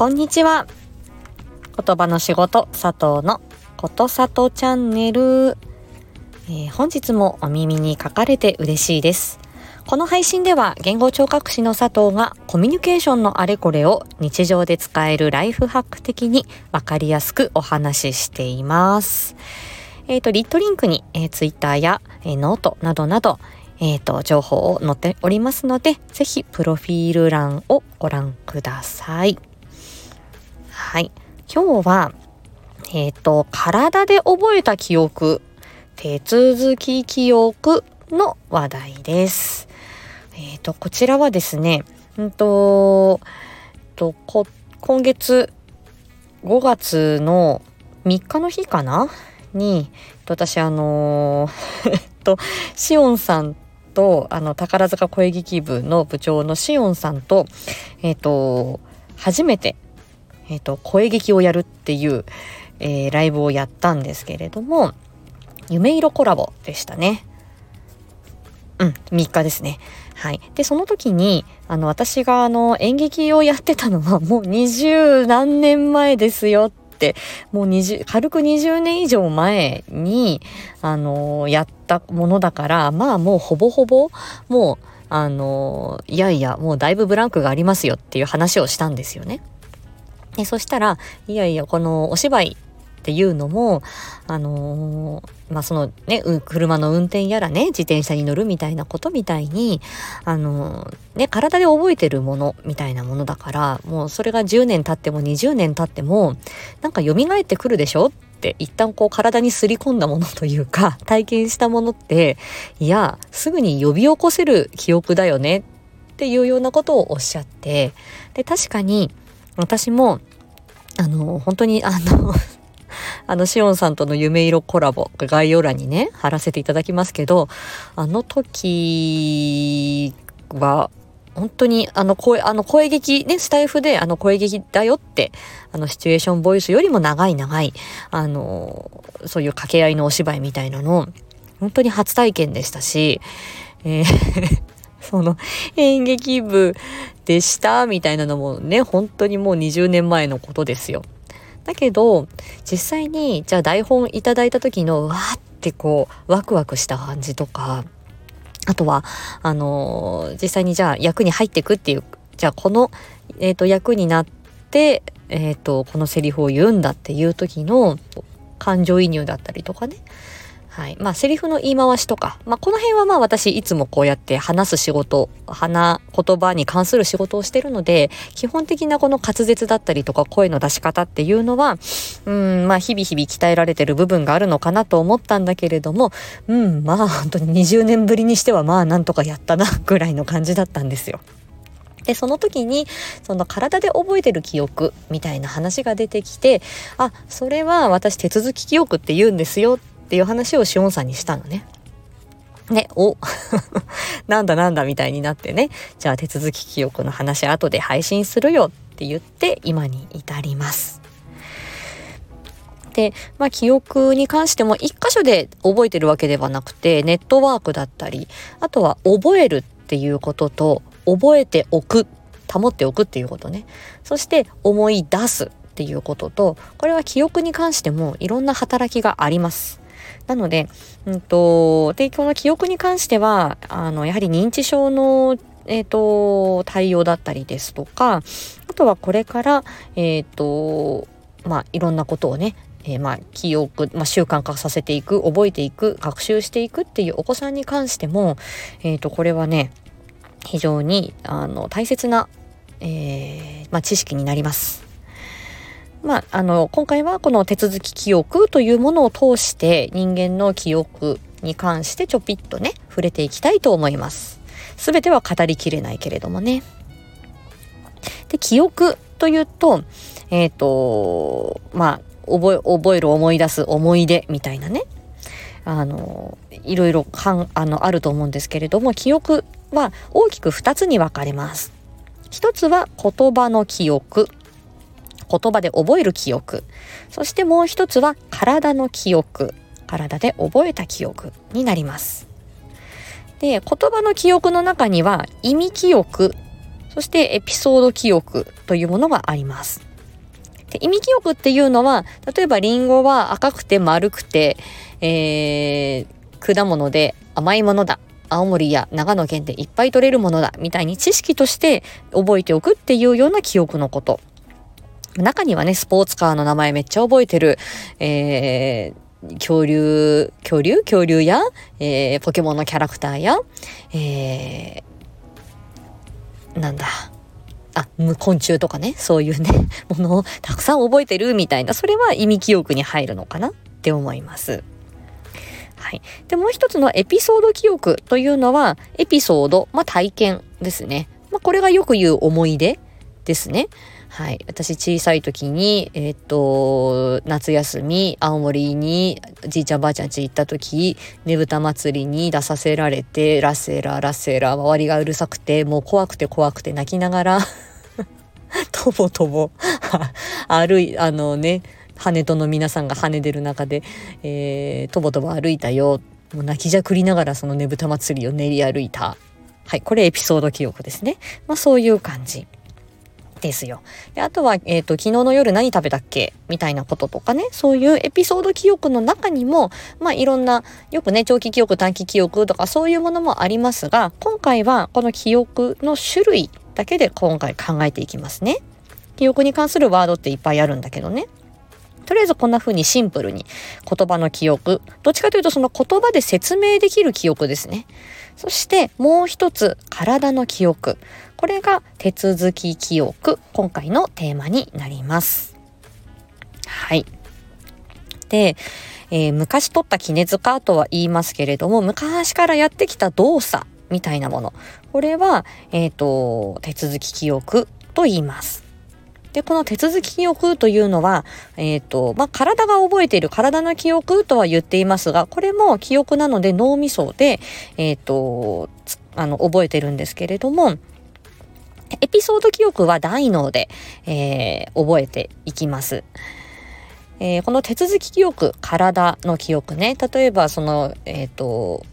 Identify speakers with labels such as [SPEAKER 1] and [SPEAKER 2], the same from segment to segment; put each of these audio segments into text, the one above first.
[SPEAKER 1] こんにちは。言葉の仕事佐藤のことさとチャンネル、えー、本日もお耳にかかれて嬉しいです。この配信では言語聴覚士の佐藤がコミュニケーションのあれこれを日常で使えるライフハック的にわかりやすくお話ししています。えっ、ー、と、 lit.link に、えー、ツイッターや、えー、ノートなどなど、えっ、ー、と、情報を載っておりますので、ぜひプロフィール欄をご覧ください。はい。今日は、えっ、ー、と、体で覚えた記憶、手続き記憶の話題です。えっ、ー、と、こちらはですね、うんと、とこ今月5月の3日の日かな？に、私あのー、と、しおんさんと、あの、宝塚声劇部の部長のしおんさんと、えっ、ー、と、初めて、えっ、と、声劇をやるっていう、えー、ライブをやったんですけれども、夢色コラボでしたね。うん、3日ですね。はい。で、その時に、あの、私があの、演劇をやってたのはもう二十何年前ですよって、もう20、軽く20年以上前に、あの、やったものだから、まあもうほぼほぼ、もう、あの、いやいや、もうだいぶブランクがありますよっていう話をしたんですよね。でそしたら、いやいや、このお芝居っていうのも、あのー、まあ、そのね、車の運転やらね、自転車に乗るみたいなことみたいに、あのー、ね、体で覚えてるものみたいなものだから、もうそれが10年経っても20年経っても、なんか蘇ってくるでしょって一旦こう体にすり込んだものというか、体験したものって、いや、すぐに呼び起こせる記憶だよねっていうようなことをおっしゃって、で、確かに私も、あの、本当にあのあの、しおんさんとの夢色コラボ、概要欄にね、貼らせていただきますけど、あの時は、本当にあの声、あの声劇ね、スタイフであの声劇だよって、あのシチュエーションボイスよりも長い長い、あの、そういう掛け合いのお芝居みたいなの、本当に初体験でしたし、えーその演劇部でしたみたいなのもね、本当にもう20年前のことですよ。だけど実際にじゃあ台本いただいた時のわーってこうワクワクした感じとかあとはあのー、実際にじゃあ役に入っていくっていうじゃあこの、えーと、役になって、えーとこのセリフを言うんだっていう時の感情移入だったりとかねはい。まあ、セリフの言い回しとか、まあ、この辺はまあ、私、いつもこうやって話す仕事、話、言葉に関する仕事をしてるので、基本的なこの滑舌だったりとか、声の出し方っていうのは、うん、まあ、日々日々鍛えられてる部分があるのかなと思ったんだけれども、うん、まあ、本当に20年ぶりにしては、まあ、なんとかやったな、ぐらいの感じだったんですよ。で、その時に、その体で覚えてる記憶みたいな話が出てきて、あ、それは私手続き記憶って言うんですよっていう話をしおんさんにしたのね。ね、お、なんだなんだみたいになってね、じゃあ手続き記憶の話後で配信するよって言って今に至ります。で、まあ記憶に関しても一箇所で覚えてるわけではなくて、ネットワークだったり、あとは覚えるっていうことと、覚えておく、保っておくっていうことね。そして思い出すっていうことと、これは記憶に関してもいろんな働きがあります。なので、うんと、提供の記憶に関しては、あの、やはり認知症のえっ、ー、と、対応だったりですとか、あとはこれから、えっ、ー、と、まあ、いろんなことをね、えー、まあ、記憶、まあ、習慣化させていく、覚えていく、学習していくっていうお子さんに関しても、えっ、と、これはね、非常に、あの、大切な、えまあ、知識になります。まあ、あの、今回はこの手続き記憶というものを通して人間の記憶に関してちょぴっとね、触れていきたいと思います。すべては語りきれないけれどもね。で、記憶というと、えっ、ー、と、まあ、覚え、覚える、思い出す、思い出みたいなね。あの、いろいろかん、あの、あると思うんですけれども、記憶は大きく2つに分かれます。一つは言葉の記憶。言葉で覚える記憶。そしてもう一つは体の記憶。体で覚えた記憶になります。で、言葉の記憶の中には意味記憶、そしてエピソード記憶というものがあります。で意味記憶っていうのは例えばリンゴは赤くて丸くて、えー、果物で甘いものだ青森や長野県でいっぱい取れるものだみたいに知識として覚えておくっていうような記憶のこと。中にはね、スポーツカーの名前めっちゃ覚えてる、えー、恐竜、恐竜？恐竜や、えー、ポケモンのキャラクターや、えー、なんだ。あ、昆虫とかね、そういうね、ものをたくさん覚えてるみたいな、それは意味記憶に入るのかな？って思います。はい。で、もう一つのエピソード記憶というのは、エピソード、まあ体験ですね。まあこれがよく言う思い出ですね。はい。私小さい時に、えー、っと、夏休み、青森にじいちゃんばあちゃん家行った時、ねぶた祭りに出させられて、ラッセラー、ラッセラー、周りがうるさくて、もう怖くて怖くて泣きながら とぼとぼ 歩い、あのね、羽との皆さんが跳ね出る中で、えー、とぼとぼ歩いたよ。もう泣きじゃくりながらそのねぶた祭りを練り歩いた。はい、これエピソード記憶ですね。まあそういう感じ。ですよ。であとは、えっ、ー、と、昨日の夜何食べたっけ？みたいなこととかね、そういうエピソード記憶の中にも、まあいろんな、よくね、長期記憶、短期記憶とかそういうものもありますが、今回はこの記憶の種類だけで今回考えていきますね。記憶に関するワードっていっぱいあるんだけどね。とりあえずこんな風にシンプルに言葉の記憶、どっちかというとその言葉で説明できる記憶ですね。そしてもう一つ、体の記憶。これが手続き記憶、今回のテーマになります。はい。で、えー、昔取った絹塚とは言いますけれども、昔からやってきた動作みたいなもの。これは、えっ、ー、と、手続き記憶と言います。で、この手続き記憶というのは、えっ、ー、と、まあ、体が覚えている体の記憶とは言っていますが、これも記憶なので脳みそで、えっ、ー、と、あの、覚えてるんですけれども、エピソード記憶は大脳で、えー、覚えていきます。えー、この手続き記憶、体の記憶ね、例えばその、えっ、ー、と、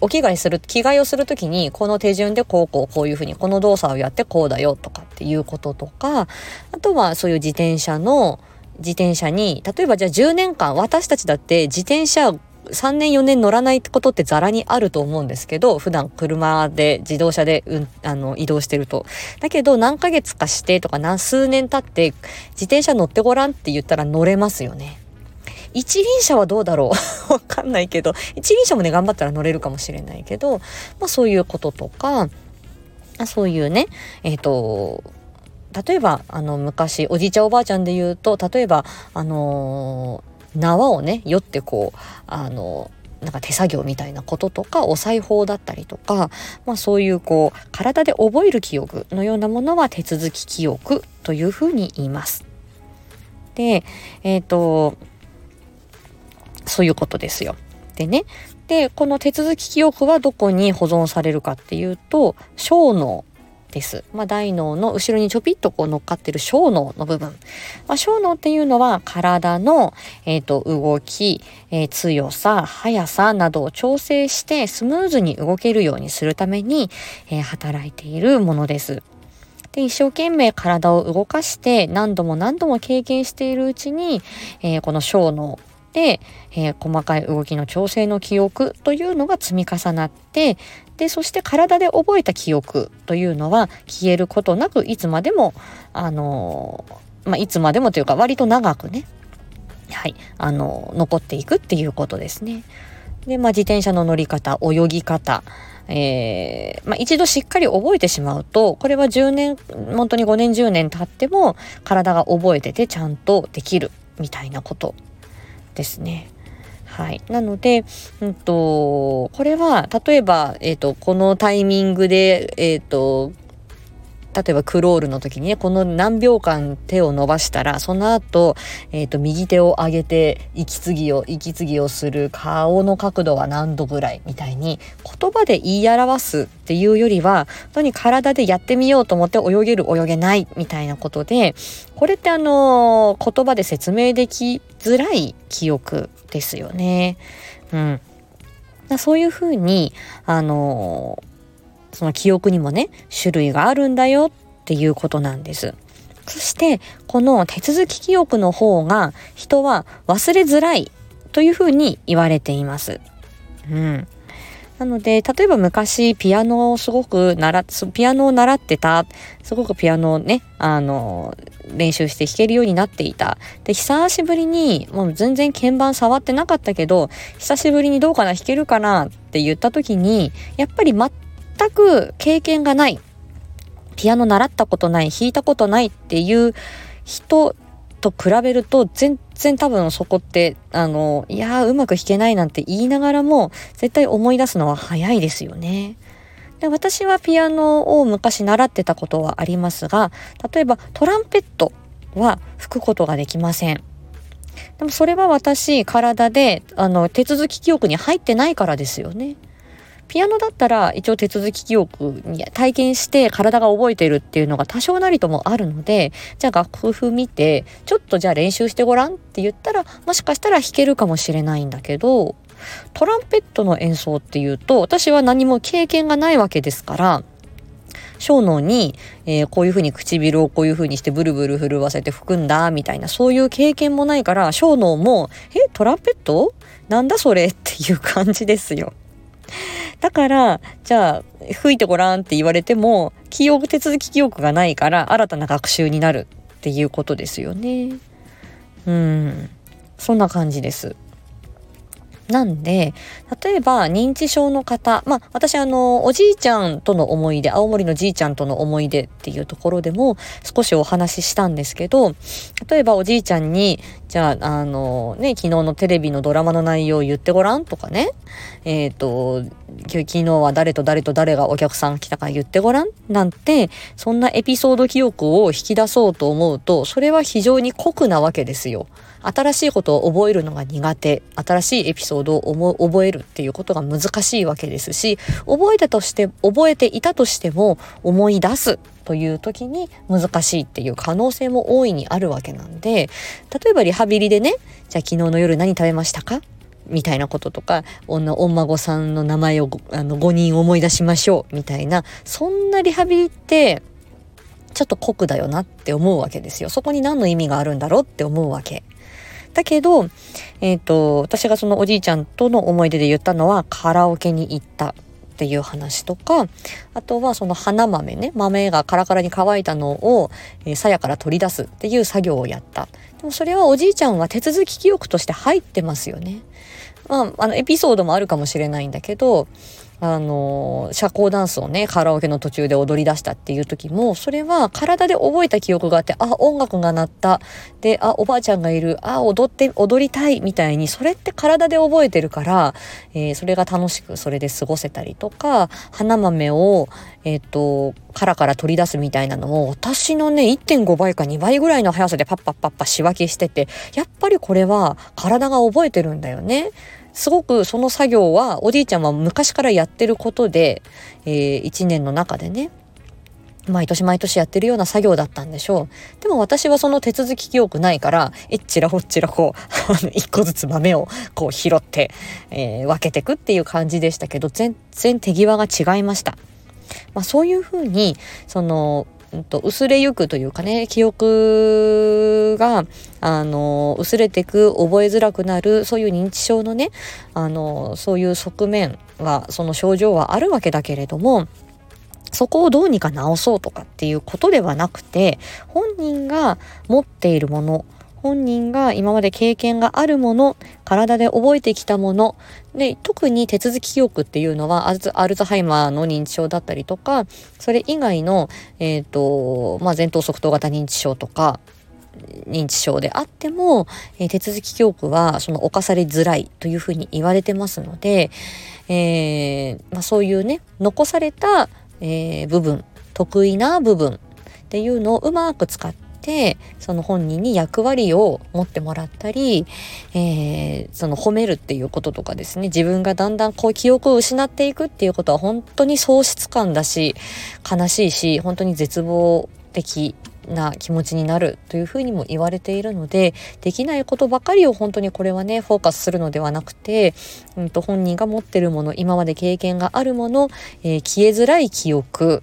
[SPEAKER 1] お着替えする、着替えをするときに、この手順でこうこうこういうふうに、この動作をやってこうだよとかていうこととか、あとはそういう自転車の、自転車に、例えばじゃあ10年間、私たちだって自転車3年4年乗らないことってザラにあると思うんですけど普段車で自動車で、うん、あの移動してると。だけど何ヶ月かしてとか何数年経って自転車乗ってごらんって言ったら乗れますよね。一輪車はどうだろう？わかんないけど一輪車もね頑張ったら乗れるかもしれないけど、まあ、そういうこととかそういうねえっ、ー、と例えばあの昔おじいちゃんおばあちゃんで言うと例えばあのー縄をね酔ってこうあのなんか手作業みたいなこととかお裁縫だったりとか、まあ、そういうこう体で覚える記憶のようなものは手続き記憶というふうに言います。でえっ、ー、とそういうことですよ。でねでこの手続き記憶はどこに保存されるかっていうと小脳です。まあ、大脳の後ろにちょぴっとこう乗っかってる小脳の部分。まあ、小脳っていうのは体の、えーと、動き、えー、強さ、速さなどを調整してスムーズに動けるようにするために、えー、働いているものです。で、一生懸命体を動かして何度も何度も経験しているうちに、えー、この小脳、えー、細かい動きの調整の記憶というのが積み重なってでそして体で覚えた記憶というのは消えることなくいつまでもあのー、まあ、いつまでもというか割と長くねはいあのー、残っていくっていうことですね。で、まあ、自転車の乗り方泳ぎ方えー、まあ、一度しっかり覚えてしまうとこれは10年本当に5年10年経っても体が覚えててちゃんとできるみたいなことですね。はい。なので、うんと、これは、例えば、えっ、ー、と、このタイミングで、えっ、ー、と、例えばクロールの時にね、この何秒間手を伸ばしたら、その後、えっ、ー、と、右手を上げて、息継ぎを、息継ぎをする顔の角度は何度ぐらいみたいに、言葉で言い表すっていうよりは、本当に体でやってみようと思って泳げる、泳げないみたいなことで、これってあの、言葉で説明できづらい記憶ですよね。うん。そういうふうに、あのその記憶にもね種類があるんだよっていうことなんです。そしてこの手続き記憶の方が人は忘れづらいというふうに言われています。うん。なので、例えば昔ピアノをすごく習ピアノを習ってた、すごくピアノをね、あの、練習して弾けるようになっていた。で、久しぶりに、もう全然鍵盤触ってなかったけど、久しぶりにどうかな弾けるかなって言った時に、やっぱり全く経験がない。ピアノ習ったことない、弾いたことないっていう人と比べると全然多分そこってあのいやうまく弾けないなんて言いながらも絶対思い出すのは早いですよね。で私はピアノを昔習ってたことはありますが例えばトランペットは吹くことができません。でもそれは私体であの手続き記憶に入ってないからですよね。ピアノだったら一応手続き記憶に体験して体が覚えてるっていうのが多少なりともあるので、じゃあ楽譜見て、ちょっとじゃあ練習してごらんって言ったら、もしかしたら弾けるかもしれないんだけど、トランペットの演奏っていうと、私は何も経験がないわけですから、小脳に、えー、こういうふうに唇をこういうふうにしてブルブル震わせて吹くんだ、みたいな、そういう経験もないから、小脳も、え、トランペット？なんだそれ？っていう感じですよ。から、じゃあ、吹いてごらんって言われても、記憶、手続き記憶がないから、新たな学習になるっていうことですよね。うん。そんな感じです。なんで、例えば認知症の方、まあ私あの、おじいちゃんとの思い出、青森のじいちゃんとの思い出っていうところでも少しお話ししたんですけど、例えばおじいちゃんに、じゃあ、あのね、昨日のテレビのドラマの内容を言ってごらんとかね、えっ、ー、と、昨日は誰と誰と誰がお客さん来たか言ってごらんなんて、そんなエピソード記憶を引き出そうと思うと、それは非常に酷なわけですよ。新しいことを覚えるのが苦手新しいエピソードを覚えるっていうことが難しいわけですし覚えたとして覚えていたとしても思い出すという時に難しいっていう可能性も大いにあるわけなんで例えばリハビリでねじゃあ昨日の夜何食べましたか？みたいなこととか、女、お孫さんの名前をあの5人思い出しましょうみたいな、そんなリハビリってちょっと酷だよなって思うわけですよ。そこに何の意味があるんだろうって思うわけ。だけど、えっ、ー、と、私がそのおじいちゃんとの思い出で言ったのはカラオケに行ったっていう話とか、あとはその花豆ね、豆がカラカラに乾いたのを、えー、鞘から取り出すっていう作業をやった。でもそれはおじいちゃんは手続き記憶として入ってますよね。まあ、あのエピソードもあるかもしれないんだけど、あの、社交ダンスをね、カラオケの途中で踊り出したっていう時も、それは体で覚えた記憶があって、あ、音楽が鳴った。で、あ、おばあちゃんがいる。あ、踊って、踊りたい。みたいに、それって体で覚えてるから、えー、それが楽しくそれで過ごせたりとか、花豆を、えっ、ー、と、殻から取り出すみたいなのも、私のね、1.5倍か2倍ぐらいの速さでパッパッパッパ仕分けしてて、やっぱりこれは体が覚えてるんだよね。すごくその作業はおじいちゃんは昔からやってることで、えー、1年の中でね毎年毎年やってるような作業だったんでしょう。でも私はその手続き記憶ないから、えっちらほっちらこう、一個ずつ豆をこう拾って、えー、分けてくっていう感じでしたけど、全然手際が違いました。まあそういうふうに、その、と、薄れゆくというかね、記憶が、あの、薄れてく、覚えづらくなる、そういう認知症のね、あの、そういう側面は、その症状はあるわけだけれども、そこをどうにか治そうとかっていうことではなくて、本人が持っているもの、本人が今まで経験があるもの、体で覚えてきたもの、で、特に手続き記憶っていうのはアルツ、ハイマーの認知症だったりとか、それ以外の、えっ、ー、と、まあ、前頭側頭型認知症とか、認知症であっても、えー、手続き記憶はその犯されづらいというふうに言われてますので、えー、まあ、そういうね残された、えー、部分得意な部分っていうのをうまく使っててその本人に役割を持ってもらったり、えー、その褒めるっていうこととかですね自分がだんだんこう記憶を失っていくっていうことは本当に喪失感だし悲しいし本当に絶望的な気持ちになるというふうにも言われているのでできないことばかりを本当にこれはねフォーカスするのではなくて、うん、と本人が持ってるもの今まで経験があるもの、えー、消えづらい記憶、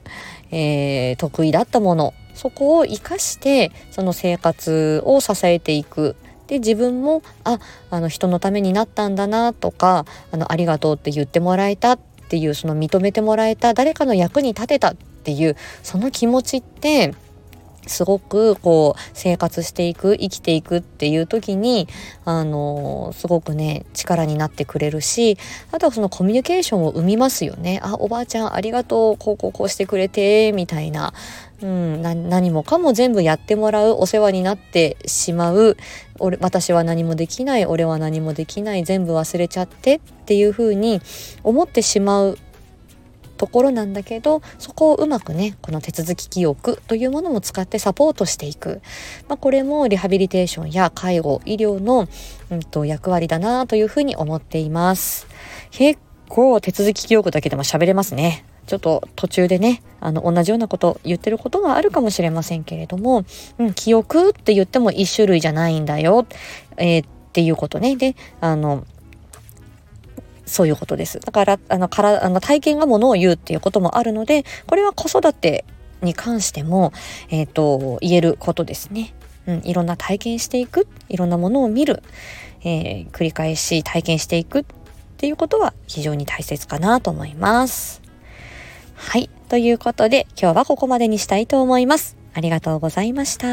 [SPEAKER 1] えー、得意だったものそこを生かしてその生活を支えていく。で自分もああの人のためになったんだなとかあのありがとうって言ってもらえたっていうその認めてもらえた誰かの役に立てたっていうその気持ちってすごくこう生活していく生きていくっていう時にあのすごくね力になってくれるしあとはそのコミュニケーションを生みますよね。あおばあちゃんありがとうこうこうこうしてくれてみたいな、うん、何もかも全部やってもらうお世話になってしまう。俺私は何もできない俺は何もできない全部忘れちゃってっていう風に思ってしまうところなんだけどそこをうまくねこの手続き記憶というものも使ってサポートしていく、まあ、これもリハビリテーションや介護医療の、うんと、役割だなというふうに思っています。結構手続き記憶だけでも喋れますね。ちょっと途中でねあの同じようなこと言ってることがあるかもしれませんけれども、うん、記憶って言っても一種類じゃないんだよ、えー、っていうことねであのそういうことです。だから、あの、から、あの、体験がものを言うっていうこともあるので、これは子育てに関しても、えっ、ー、と、言えることですね。うん、いろんな体験していく、いろんなものを見る、えー、繰り返し体験していくっていうことは非常に大切かなと思います。はい。ということで、今日はここまでにしたいと思います。ありがとうございました。